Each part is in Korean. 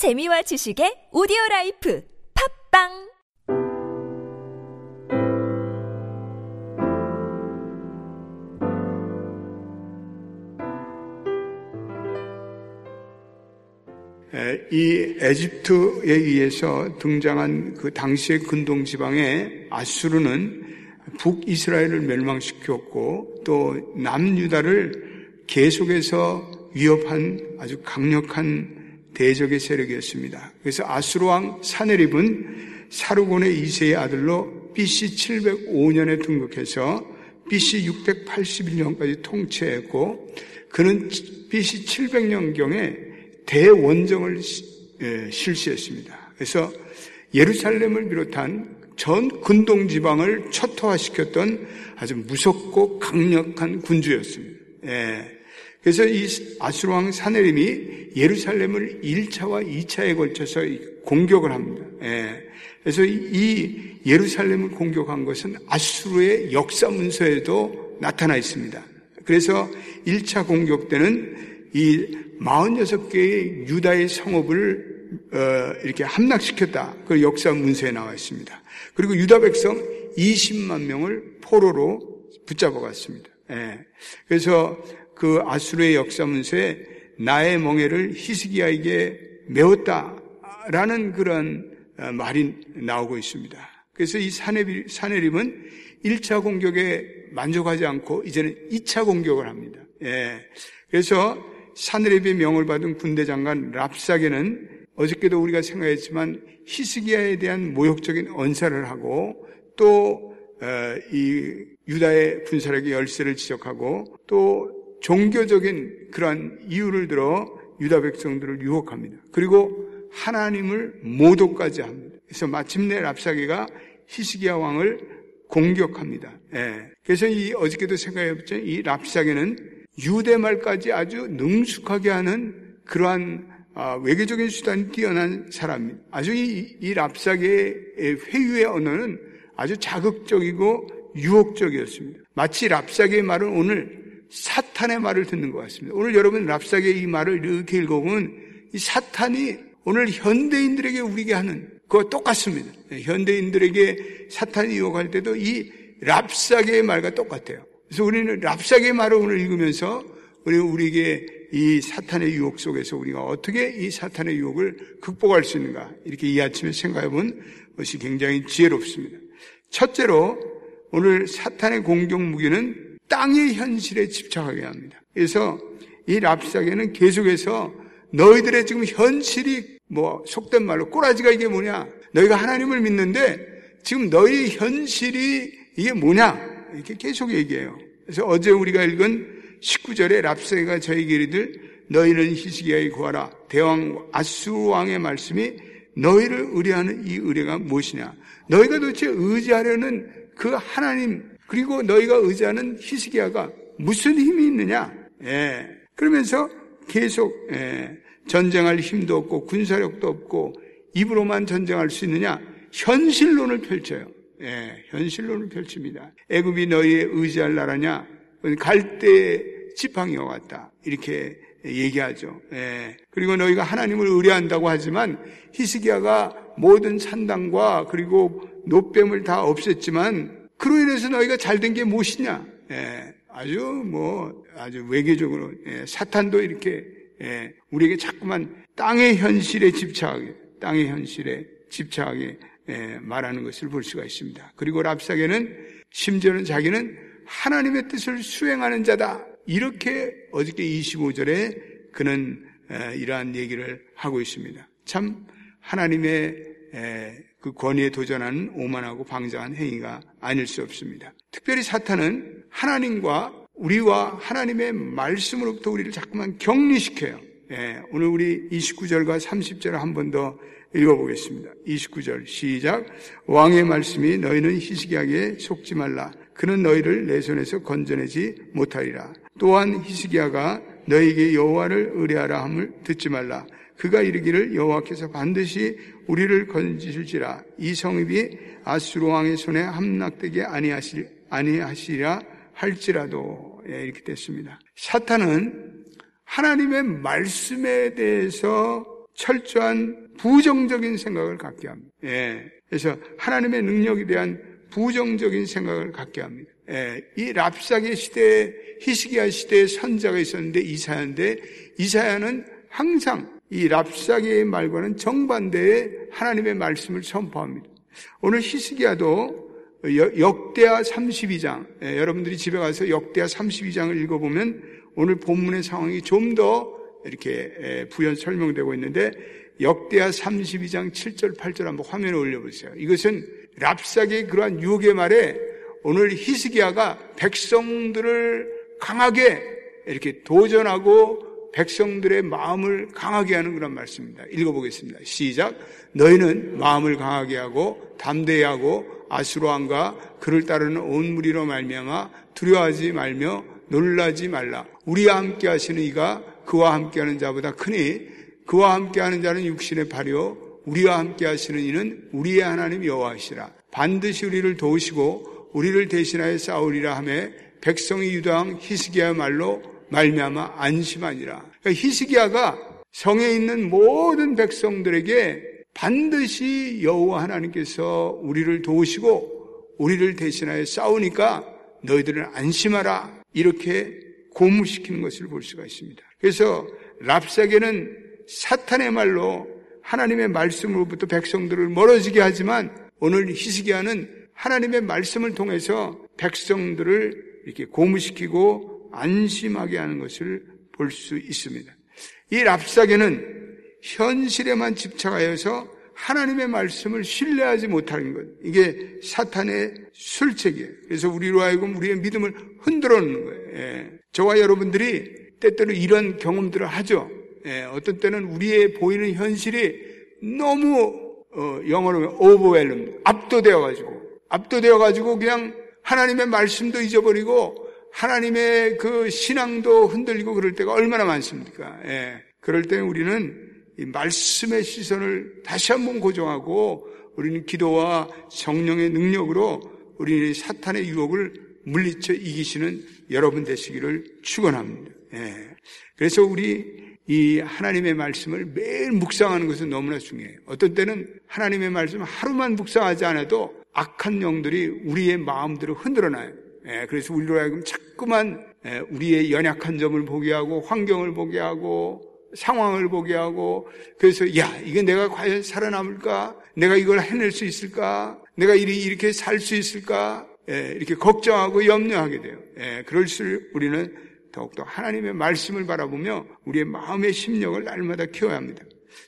재미와 지식의 오디오 라이프 팟빵! 이 에집트에 의해서 등장한 그 당시의 근동 지방의 아수르는 북이스라엘을 멸망시켰고 또 남유다를 계속해서 위협한 아주 강력한 대적의 세력이었습니다. 그래서 아수르 왕 사네립은 사르곤의 2세의 아들로 BC 705년에 등극해서 BC 681년까지 통치했고 그는 BC 700년경에 대원정을 예, 실시했습니다. 그래서 예루살렘을 비롯한 전 근동 지방을 초토화시켰던 아주 무섭고 강력한 군주였습니다. 예. 그래서 이 아수르 왕 사네림이 예루살렘을 1차와 2차에 걸쳐서 공격을 합니다. 예. 그래서 이 예루살렘을 공격한 것은 아수르의 역사 문서에도 나타나 있습니다. 그래서 1차 공격 때는 이 46개의 유다의 성읍을 어, 이렇게 함락시켰다. 그 역사 문서에 나와 있습니다. 그리고 유다 백성 20만 명을 포로로 붙잡아 갔습니다. 예. 그래서 그 아수르의 역사 문서에 나의 멍에를 히스기야에게 메웠다라는 그런 어, 말이 나오고 있습니다. 그래서 이 사네립은 1차 공격에 만족하지 않고 이제는 2차 공격을 합니다. 예. 그래서 사느립의 명을 받은 군대 장관 랍사게는 어저께도 우리가 생각했지만 히스기야에 대한 모욕적인 언사를 하고 또이 어, 유다의 군사력의 열세를 지적하고 또 종교적인 그러한 이유를 들어 유다 백성들을 유혹합니다. 그리고 하나님을 모독까지 합니다. 그래서 마침내 랍사게가 히스기야 왕을 공격합니다. 예. 그래서 이 어저께도 생각해봤죠. 이 랍사게는 유대말까지 아주 능숙하게 하는 그러한 아, 외교적인 수단이 뛰어난 사람입니다. 아주 이, 이 랍사계의 회유의 언어는 아주 자극적이고 유혹적이었습니다. 마치 랍사계의 말은 오늘 사탄의 말을 듣는 것 같습니다. 오늘 여러분 랍사계의 이 말을 이렇게 읽어보면 이 사탄이 오늘 현대인들에게 우리에게 하는 그거 똑같습니다. 현대인들에게 사탄이 유혹할 때도 이 랍사계의 말과 똑같아요. 그래서 우리는 랍사의 말을 오늘 읽으면서 우리 우리에게 이 사탄의 유혹 속에서 우리가 어떻게 이 사탄의 유혹을 극복할 수 있는가 이렇게 이 아침에 생각해 본 것이 굉장히 지혜롭습니다. 첫째로 오늘 사탄의 공격 무기는 땅의 현실에 집착하게 합니다. 그래서 이 랍사계는 계속해서 너희들의 지금 현실이 뭐 속된 말로 꼬라지가 이게 뭐냐? 너희가 하나님을 믿는데 지금 너희 현실이 이게 뭐냐? 이렇게 계속 얘기해요. 그래서 어제 우리가 읽은 19절에 랍세가 저에게 이르들 너희는 히스기야에 구하라. 대왕 아수르 왕의 말씀이 너희를 의뢰하는 이 의뢰가 무엇이냐? 너희가 도대체 의지하려는 그 하나님 그리고 너희가 의지하는 히스기야가 무슨 힘이 있느냐? 예. 그러면서 계속 예. 전쟁할 힘도 없고 군사력도 없고 입으로만 전쟁할 수 있느냐? 현실론을 펼쳐요. 예, 현실론을 펼칩니다. 애굽이 너희의 의지할 나라냐? 갈대 지팡이와 같다. 이렇게 얘기하죠. 예. 그리고 너희가 하나님을 의뢰한다고 하지만 히스기야가 모든 산당과 그리고 노뱀을 다 없앴지만 그로 인해서 너희가 잘 된 게 무엇이냐? 예. 아주 뭐 아주 외교적으로 예. 사탄도 이렇게 예. 우리에게 자꾸만 땅의 현실에 집착하게 땅의 현실에 집착하게 예, 말하는 것을 볼 수가 있습니다. 그리고 랍사게는 심지어는 자기는 하나님의 뜻을 수행하는 자다. 이렇게 어저께 25절에 그는 이러한 얘기를 하고 있습니다. 참 하나님의 그 권위에 도전하는 오만하고 방장한 행위가 아닐 수 없습니다. 특별히 사탄은 하나님과 우리와 하나님의 말씀으로부터 우리를 자꾸만 격리시켜요. 오늘 우리 29절과 30절을 한 번 더 읽어보겠습니다. 29절 시작 왕의 말씀이 너희는 희식하게 속지 말라 그는 너희를 내 손에서 건져내지 못하리라. 또한 히스기야가 너희에게 여호와를 의뢰하라 함을 듣지 말라. 그가 이르기를 여호와께서 반드시 우리를 건지실지라. 이 성읍이 아수르 왕의 손에 함락되게 아니하시, 아니하시리라 할지라도 예, 이렇게 됐습니다. 사탄은 하나님의 말씀에 대해서 철저한 부정적인 생각을 갖게 합니다. 예. 그래서 하나님의 능력에 대한 부정적인 생각을 갖게 합니다. 예. 이 랍사계 시대에 히스기야 시대에 선자가 있었는데 이사야인데 이사야는 항상 이 랍사계의 말과는 정반대의 하나님의 말씀을 선포합니다. 오늘 히스기야도 역대하 32장 예, 여러분들이 집에 가서 역대하 32장을 읽어보면 오늘 본문의 상황이 좀 더 이렇게 예, 부연 설명되고 있는데 역대하 32장 7절 8절 한번 화면에 올려보세요. 이것은 랍사계의 그러한 유혹의 말에 오늘 히스기야가 백성들을 강하게 이렇게 도전하고 백성들의 마음을 강하게 하는 그런 말씀입니다. 읽어보겠습니다. 시작. 너희는 마음을 강하게 하고 담대히 하고 아수로왕과 그를 따르는 온 무리로 말미암아 두려워하지 말며 놀라지 말라. 우리와 함께 하시는 이가 그와 함께 하는 자보다 크니 그와 함께 하는 자는 육신의 발이요 우리와 함께 하시는 이는 우리의 하나님 여호와시라. 반드시 우리를 도우시고 우리를 대신하여 싸우리라 하매 백성이 유다왕 히스기야 말로 말미암아 안심하니라. 그러니까 히스기야가 성에 있는 모든 백성들에게 반드시 여호와 하나님께서 우리를 도우시고 우리를 대신하여 싸우니까 너희들은 안심하라 이렇게 고무시키는 것을 볼 수가 있습니다. 그래서 랍사계는 사탄의 말로 하나님의 말씀으로부터 백성들을 멀어지게 하지만 오늘 히스기야는 하나님의 말씀을 통해서 백성들을 이렇게 고무시키고 안심하게 하는 것을 볼 수 있습니다. 이 랍사계는 현실에만 집착하여서 하나님의 말씀을 신뢰하지 못하는 것. 이게 사탄의 술책이에요. 그래서 우리로 하여금 우리의 믿음을 흔들어 놓는 거예요. 예. 저와 여러분들이 때때로 이런 경험들을 하죠. 예. 어떤 때는 우리의 보이는 현실이 너무 어, 영어로 오버웰름 압도되어 가지고 압도되어 가지고 그냥 하나님의 말씀도 잊어버리고 하나님의 그 신앙도 흔들리고 그럴 때가 얼마나 많습니까? 예. 그럴 때 우리는 이 말씀의 시선을 다시 한번 고정하고 우리는 기도와 성령의 능력으로 우리는 사탄의 유혹을 물리쳐 이기시는 여러분 되시기를 축원합니다. 예. 그래서 우리 이 하나님의 말씀을 매일 묵상하는 것은 너무나 중요해요. 어떤 때는 하나님의 말씀 하루만 묵상하지 않아도 악한 영들이 우리의 마음들을 흔들어놔요. 예, 그래서 우리로 하여금 자꾸만 예, 우리의 연약한 점을 보게 하고 환경을 보게 하고 상황을 보게 하고 그래서 야 이게 내가 과연 살아남을까? 내가 이걸 해낼 수 있을까? 내가 이렇게 살 수 있을까? 예, 이렇게 걱정하고 염려하게 돼요. 예, 그럴수록 우리는 더욱더 하나님의 말씀을 바라보며 우리의 마음의 심령을 날마다 키워야 합니다.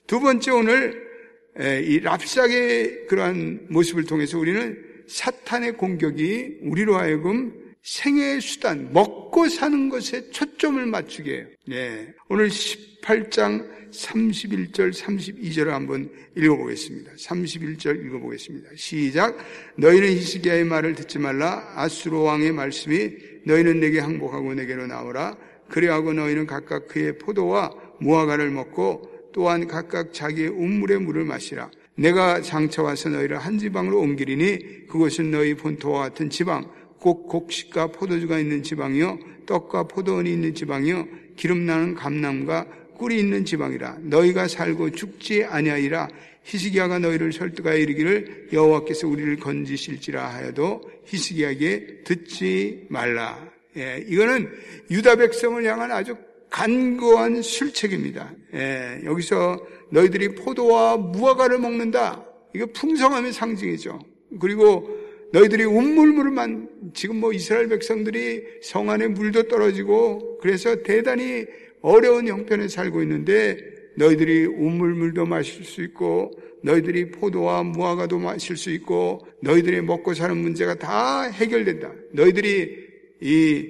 두 번째 오늘 예, 이 랍삭의 그러한 모습을 통해서 우리는 사탄의 공격이 우리로 하여금 생애의 수단, 먹고 사는 것에 초점을 맞추게 해요. 네. 오늘 18장 31절, 32절을 한번 읽어보겠습니다. 31절 읽어보겠습니다. 시작. 너희는 히스기야의 말을 듣지 말라. 아수로 왕의 말씀이 너희는 내게 항복하고 내게로 나오라. 그래하고 너희는 각각 그의 포도와 무화과를 먹고 또한 각각 자기의 운물의 물을 마시라. 내가 장차 와서 너희를 한 지방으로 옮기리니 그것은 너희 본토와 같은 지방 곧 곡식과 포도주가 있는 지방이요 떡과 포도원이 있는 지방이요 기름 나는 감남과 꿀이 있는 지방이라 너희가 살고 죽지 아니하리라 히스기야가 너희를 설득하여 이르기를 여호와께서 우리를 건지실지라 하여도 히스기야에게 듣지 말라. 예, 이거는 유다 백성을 향한 아주 간거한 술책입니다. 예, 여기서 너희들이 포도와 무화과를 먹는다. 이거 풍성함의 상징이죠. 그리고 너희들이 운물물만 지금 뭐 이스라엘 백성들이 성 안에 물도 떨어지고 그래서 대단히 어려운 형편에 살고 있는데 너희들이 운물물도 마실 수 있고 너희들이 포도와 무화과도 마실 수 있고 너희들이 먹고 사는 문제가 다 해결된다. 너희들이 이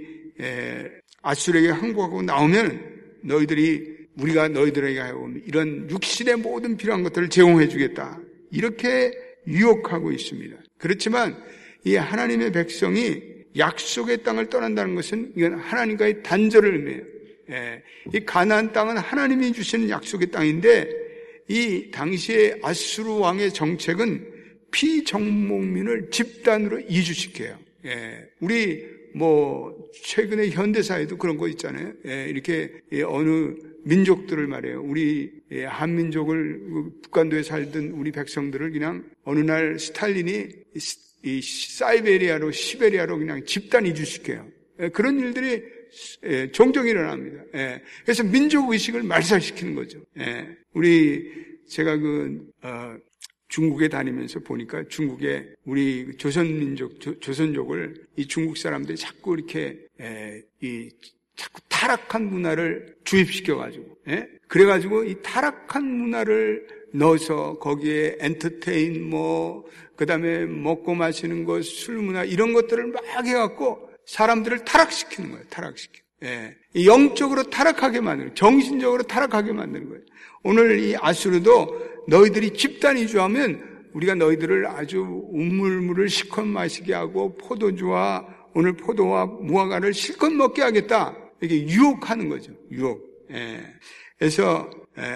아수르에게 항복하고 나오면 너희들이 우리가 너희들에게 하여금 이런 육신의 모든 필요한 것들을 제공해 주겠다. 이렇게 유혹하고 있습니다. 그렇지만 이 하나님의 백성이 약속의 땅을 떠난다는 것은 이건 하나님과의 단절을 의미해요. 예, 이 가나안 땅은 하나님이 주시는 약속의 땅인데 이 당시의 아수르 왕의 정책은 피정목민을 집단으로 이주시켜요. 예, 우리 뭐 최근에 현대사에도 그런 거 있잖아요. 예, 이렇게 예, 어느 민족들을 말해요. 우리 예, 한민족을 그 북한도에 살던 우리 백성들을 그냥 어느 날 스탈린이 이 사이베리아로 시베리아로 그냥 집단 이주시켜요. 예, 그런 일들이 예, 종종 일어납니다. 예, 그래서 민족 의식을 말살시키는 거죠. 예, 우리 제가 그 어, 중국에 다니면서 보니까 중국에 우리 조선민족, 조, 선족을이 중국 사람들이 자꾸 이렇게 에, 이 자꾸 타락한 문화를 주입시켜가지고, 예? 그래가지고 이 타락한 문화를 넣어서 거기에 엔터테인 뭐, 그 다음에 먹고 마시는 것, 술 문화, 이런 것들을 막 해갖고 사람들을 타락시키는 거예요. 타락시키고. 예. 영적으로 타락하게 만드는, 정신적으로 타락하게 만드는 거예요. 오늘 이 아수르도 너희들이 집단 이 주하면 우리가 너희들을 아주 우물물을 실컷 마시게 하고 포도주와 오늘 포도와 무화과를 실컷 먹게 하겠다. 이렇게 유혹하는 거죠. 유혹. 예. 그래서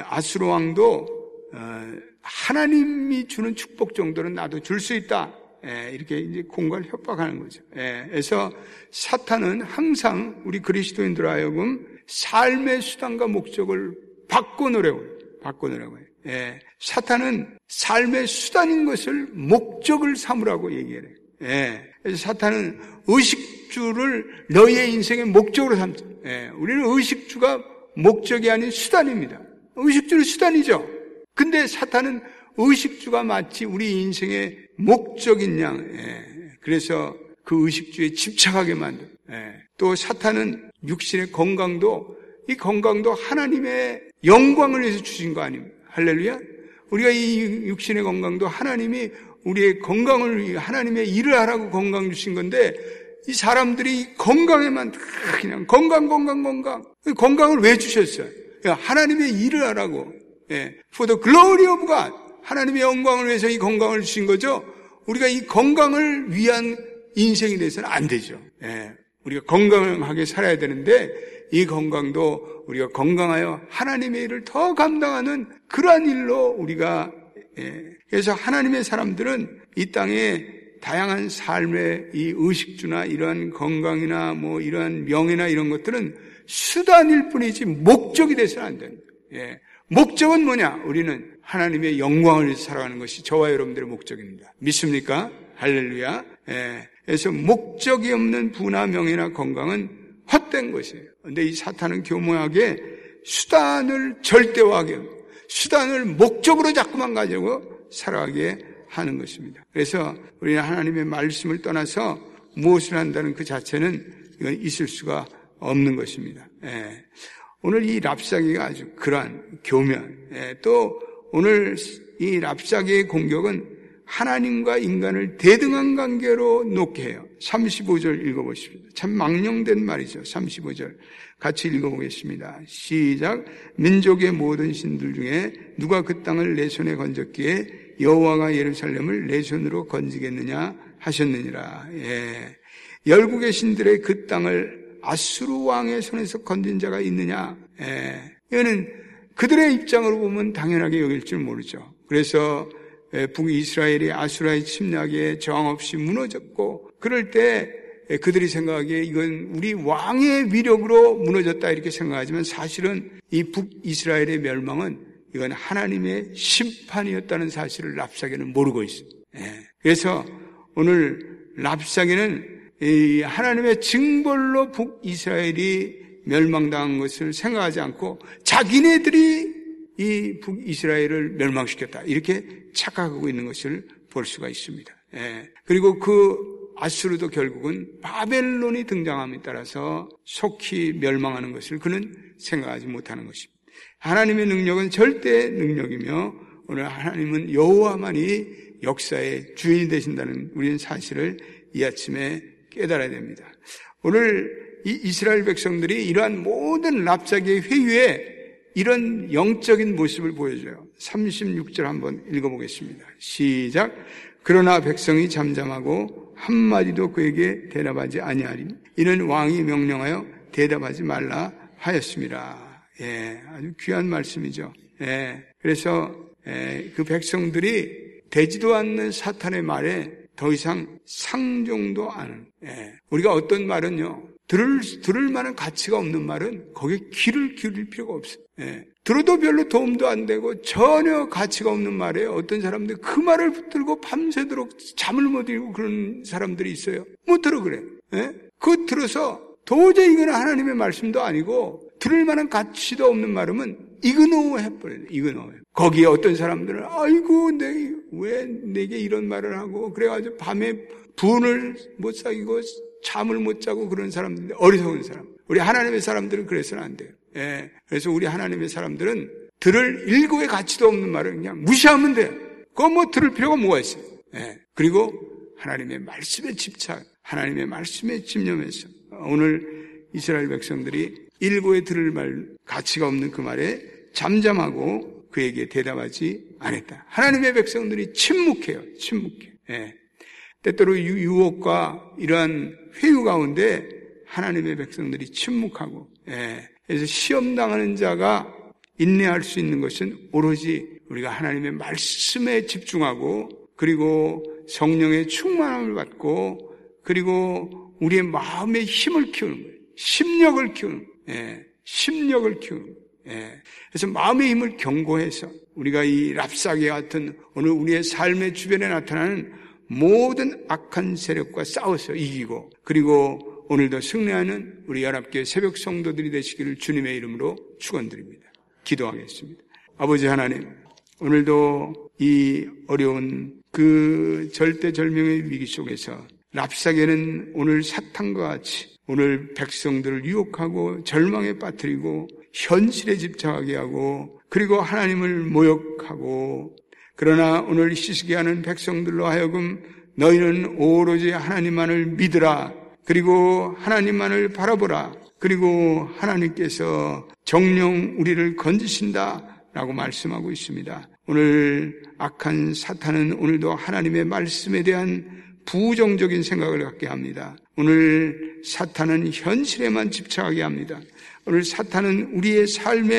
아수르 왕도 어, 하나님이 주는 축복 정도는 나도 줄 수 있다. 예, 이렇게 이제 공갈 협박하는 거죠. 예, 그래서 사탄은 항상 우리 그리스도인들 하여금 삶의 수단과 목적을 바꿔놓으려고 해요. 바꿔놓으려고 해요. 예, 사탄은 삶의 수단인 것을 목적을 삼으라고 얘기해요. 예, 사탄은 의식주를 너희의 인생의 목적으로 삼죠. 예, 우리는 의식주가 목적이 아닌 수단입니다. 의식주는 수단이죠. 근데 사탄은 의식주가 마치 우리 인생의 목적인 양. 예, 그래서 그 의식주에 집착하게 만든. 예, 또 사탄은 육신의 건강도 이 건강도 하나님의 영광을 위해서 주신 거 아닙니까? 할렐루야. 우리가 이 육신의 건강도 하나님이 우리의 건강을 하나님의 일을 하라고 건강 주신 건데 이 사람들이 건강에만 그냥 건강 건강 건강 건강을 왜 주셨어요? 하나님의 일을 하라고. 예. For the glory of God. 하나님의 영광을 위해서 이 건강을 주신 거죠. 우리가 이 건강을 위한 인생이 돼서는 안 되죠. 예. 우리가 건강하게 살아야 되는데 이 건강도 우리가 건강하여 하나님의 일을 더 감당하는 그러한 일로 우리가 예. 그래서 하나님의 사람들은 이 땅에 다양한 삶의 이 의식주나 이러한 건강이나 뭐 이러한 명예나 이런 것들은 수단일 뿐이지 목적이 돼서는 안 된다. 예. 목적은 뭐냐? 우리는 하나님의 영광을 살아가는 것이 저와 여러분들의 목적입니다. 믿습니까? 할렐루야. 예. 그래서 목적이 없는 부나 명예나 건강은 헛된 것이에요. 근데 이 사탄은 교묘하게 수단을 절대화하게 수단을 목적으로 자꾸만 가지고 살아가게 하는 것입니다. 그래서 우리는 하나님의 말씀을 떠나서 무엇을 한다는 그 자체는 이건 있을 수가 없는 것입니다. 예. 오늘 이 랍사기가 아주 그러한 교면, 예. 또 오늘 이 랍사기의 공격은 하나님과 인간을 대등한 관계로 놓게 해요. 35절 읽어보십시오. 참 망령된 말이죠. 35절. 같이 읽어보겠습니다. 시작. 민족의 모든 신들 중에 누가 그 땅을 내 손에 건졌기에 여호와가 예루살렘을 내 손으로 건지겠느냐 하셨느니라. 예. 열국의 신들의 그 땅을 아수르 왕의 손에서 건진 자가 있느냐? 예. 이거는 그들의 입장으로 보면 당연하게 여길 줄 모르죠. 그래서 북이스라엘이 아수라의 침략에 저항 없이 무너졌고 그럴 때 그들이 생각하기에 이건 우리 왕의 위력으로 무너졌다 이렇게 생각하지만 사실은 이 북이스라엘의 멸망은 이건 하나님의 심판이었다는 사실을 랍사게는 모르고 있어요. 그래서 오늘 랍사게는 하나님의 징벌로 북이스라엘이 멸망당한 것을 생각하지 않고 자기네들이 이 북이스라엘을 멸망시켰다. 이렇게 착각하고 있는 것을 볼 수가 있습니다. 예. 그리고 그 아수르도 결국은 바벨론이 등장함에 따라서 속히 멸망하는 것을 그는 생각하지 못하는 것입니다. 하나님의 능력은 절대 능력이며 오늘 하나님은 여호와만이 역사의 주인이 되신다는 우리는 사실을 이 아침에 깨달아야 됩니다. 오늘 이 이스라엘 백성들이 이러한 모든 납작의 회유에 이런 영적인 모습을 보여줘요. 36절 한번 읽어보겠습니다. 시작. 그러나 백성이 잠잠하고 한마디도 그에게 대답하지 아니하리. 이는 왕이 명령하여 대답하지 말라 하였습니다. 예, 아주 귀한 말씀이죠. 예, 그래서 예, 그 백성들이 되지도 않는 사탄의 말에 더 이상 상종도 않은. 예. 우리가 어떤 말은요. 들을 들을 만한 가치가 없는 말은 거기에 귀를 기울일 필요가 없어요. 예. 들어도 별로 도움도 안 되고 전혀 가치가 없는 말이에요. 어떤 사람들 그 말을 붙들고 밤새도록 잠을 못 이루고 그런 사람들이 있어요. 못 들어 그래. 예? 그거 들어서 도저히 이거는 하나님의 말씀도 아니고 들을 만한 가치도 없는 말이면 이그노 해버려요. 이그노. 거기에 어떤 사람들은 아이고 내 왜 내게 이런 말을 하고 그래가지고 밤에 분을 못 사귀고 잠을 못 자고 그런 사람들 어리석은 사람. 우리 하나님의 사람들은 그래서는 안 돼요. 예. 그래서 우리 하나님의 사람들은 들을 일고의 가치도 없는 말을 그냥 무시하면 돼. 그거 뭐 들을 필요가 뭐가 있어요. 예. 그리고 하나님의 말씀에 집착, 하나님의 말씀에 집념해서 오늘 이스라엘 백성들이 일고에 들을 말 가치가 없는 그 말에 잠잠하고 그에게 대답하지 않았다. 하나님의 백성들이 침묵해요. 침묵해. 예. 때때로 유혹과 이러한 회유 가운데 하나님의 백성들이 침묵하고 예. 그래서 시험 당하는 자가 인내할 수 있는 것은 오로지 우리가 하나님의 말씀에 집중하고 그리고 성령의 충만함을 받고 그리고 우리의 마음의 힘을 키우는 거예요. 심력을 키우는. 예. 심력을 키우는. 예. 그래서 마음의 힘을 경고해서 우리가 이 랍사계 같은 오늘 우리의 삶의 주변에 나타나는 모든 악한 세력과 싸워서 이기고 그리고 오늘도 승리하는 우리 연합교 새벽 성도들이 되시기를 주님의 이름으로 축원드립니다. 기도하겠습니다. 아버지 하나님, 오늘도 이 어려운 그 절대절명의 위기 속에서 랍사계는 오늘 사탄과 같이 오늘 백성들을 유혹하고 절망에 빠뜨리고 현실에 집착하게 하고 그리고 하나님을 모욕하고 그러나 오늘 시시게 하는 백성들로 하여금 너희는 오로지 하나님만을 믿으라 그리고 하나님만을 바라보라 그리고 하나님께서 정령 우리를 건지신다 라고 말씀하고 있습니다. 오늘 악한 사탄은 오늘도 하나님의 말씀에 대한 부정적인 생각을 갖게 합니다. 오늘 사탄은 현실에만 집착하게 합니다. 오늘 사탄은 우리의 삶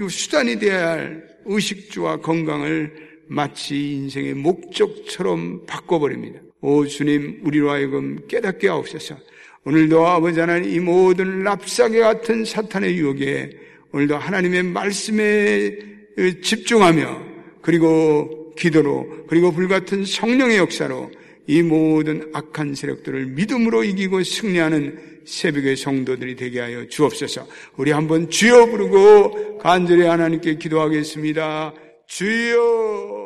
의 수단이 되어야 할 의식주와 건강을 마치 인생의 목적처럼 바꿔버립니다. 오 주님 우리로 하여금 깨닫게 하옵소서. 오늘도 아버지 하나님 이 모든 랍사계 같은 사탄의 유혹에 오늘도 하나님의 말씀에 집중하며 그리고 기도로 그리고 불같은 성령의 역사로 이 모든 악한 세력들을 믿음으로 이기고 승리하는 새벽의 성도들이 되게 하여 주옵소서. 우리 한번 주여 부르고 간절히 하나님께 기도하겠습니다. 주여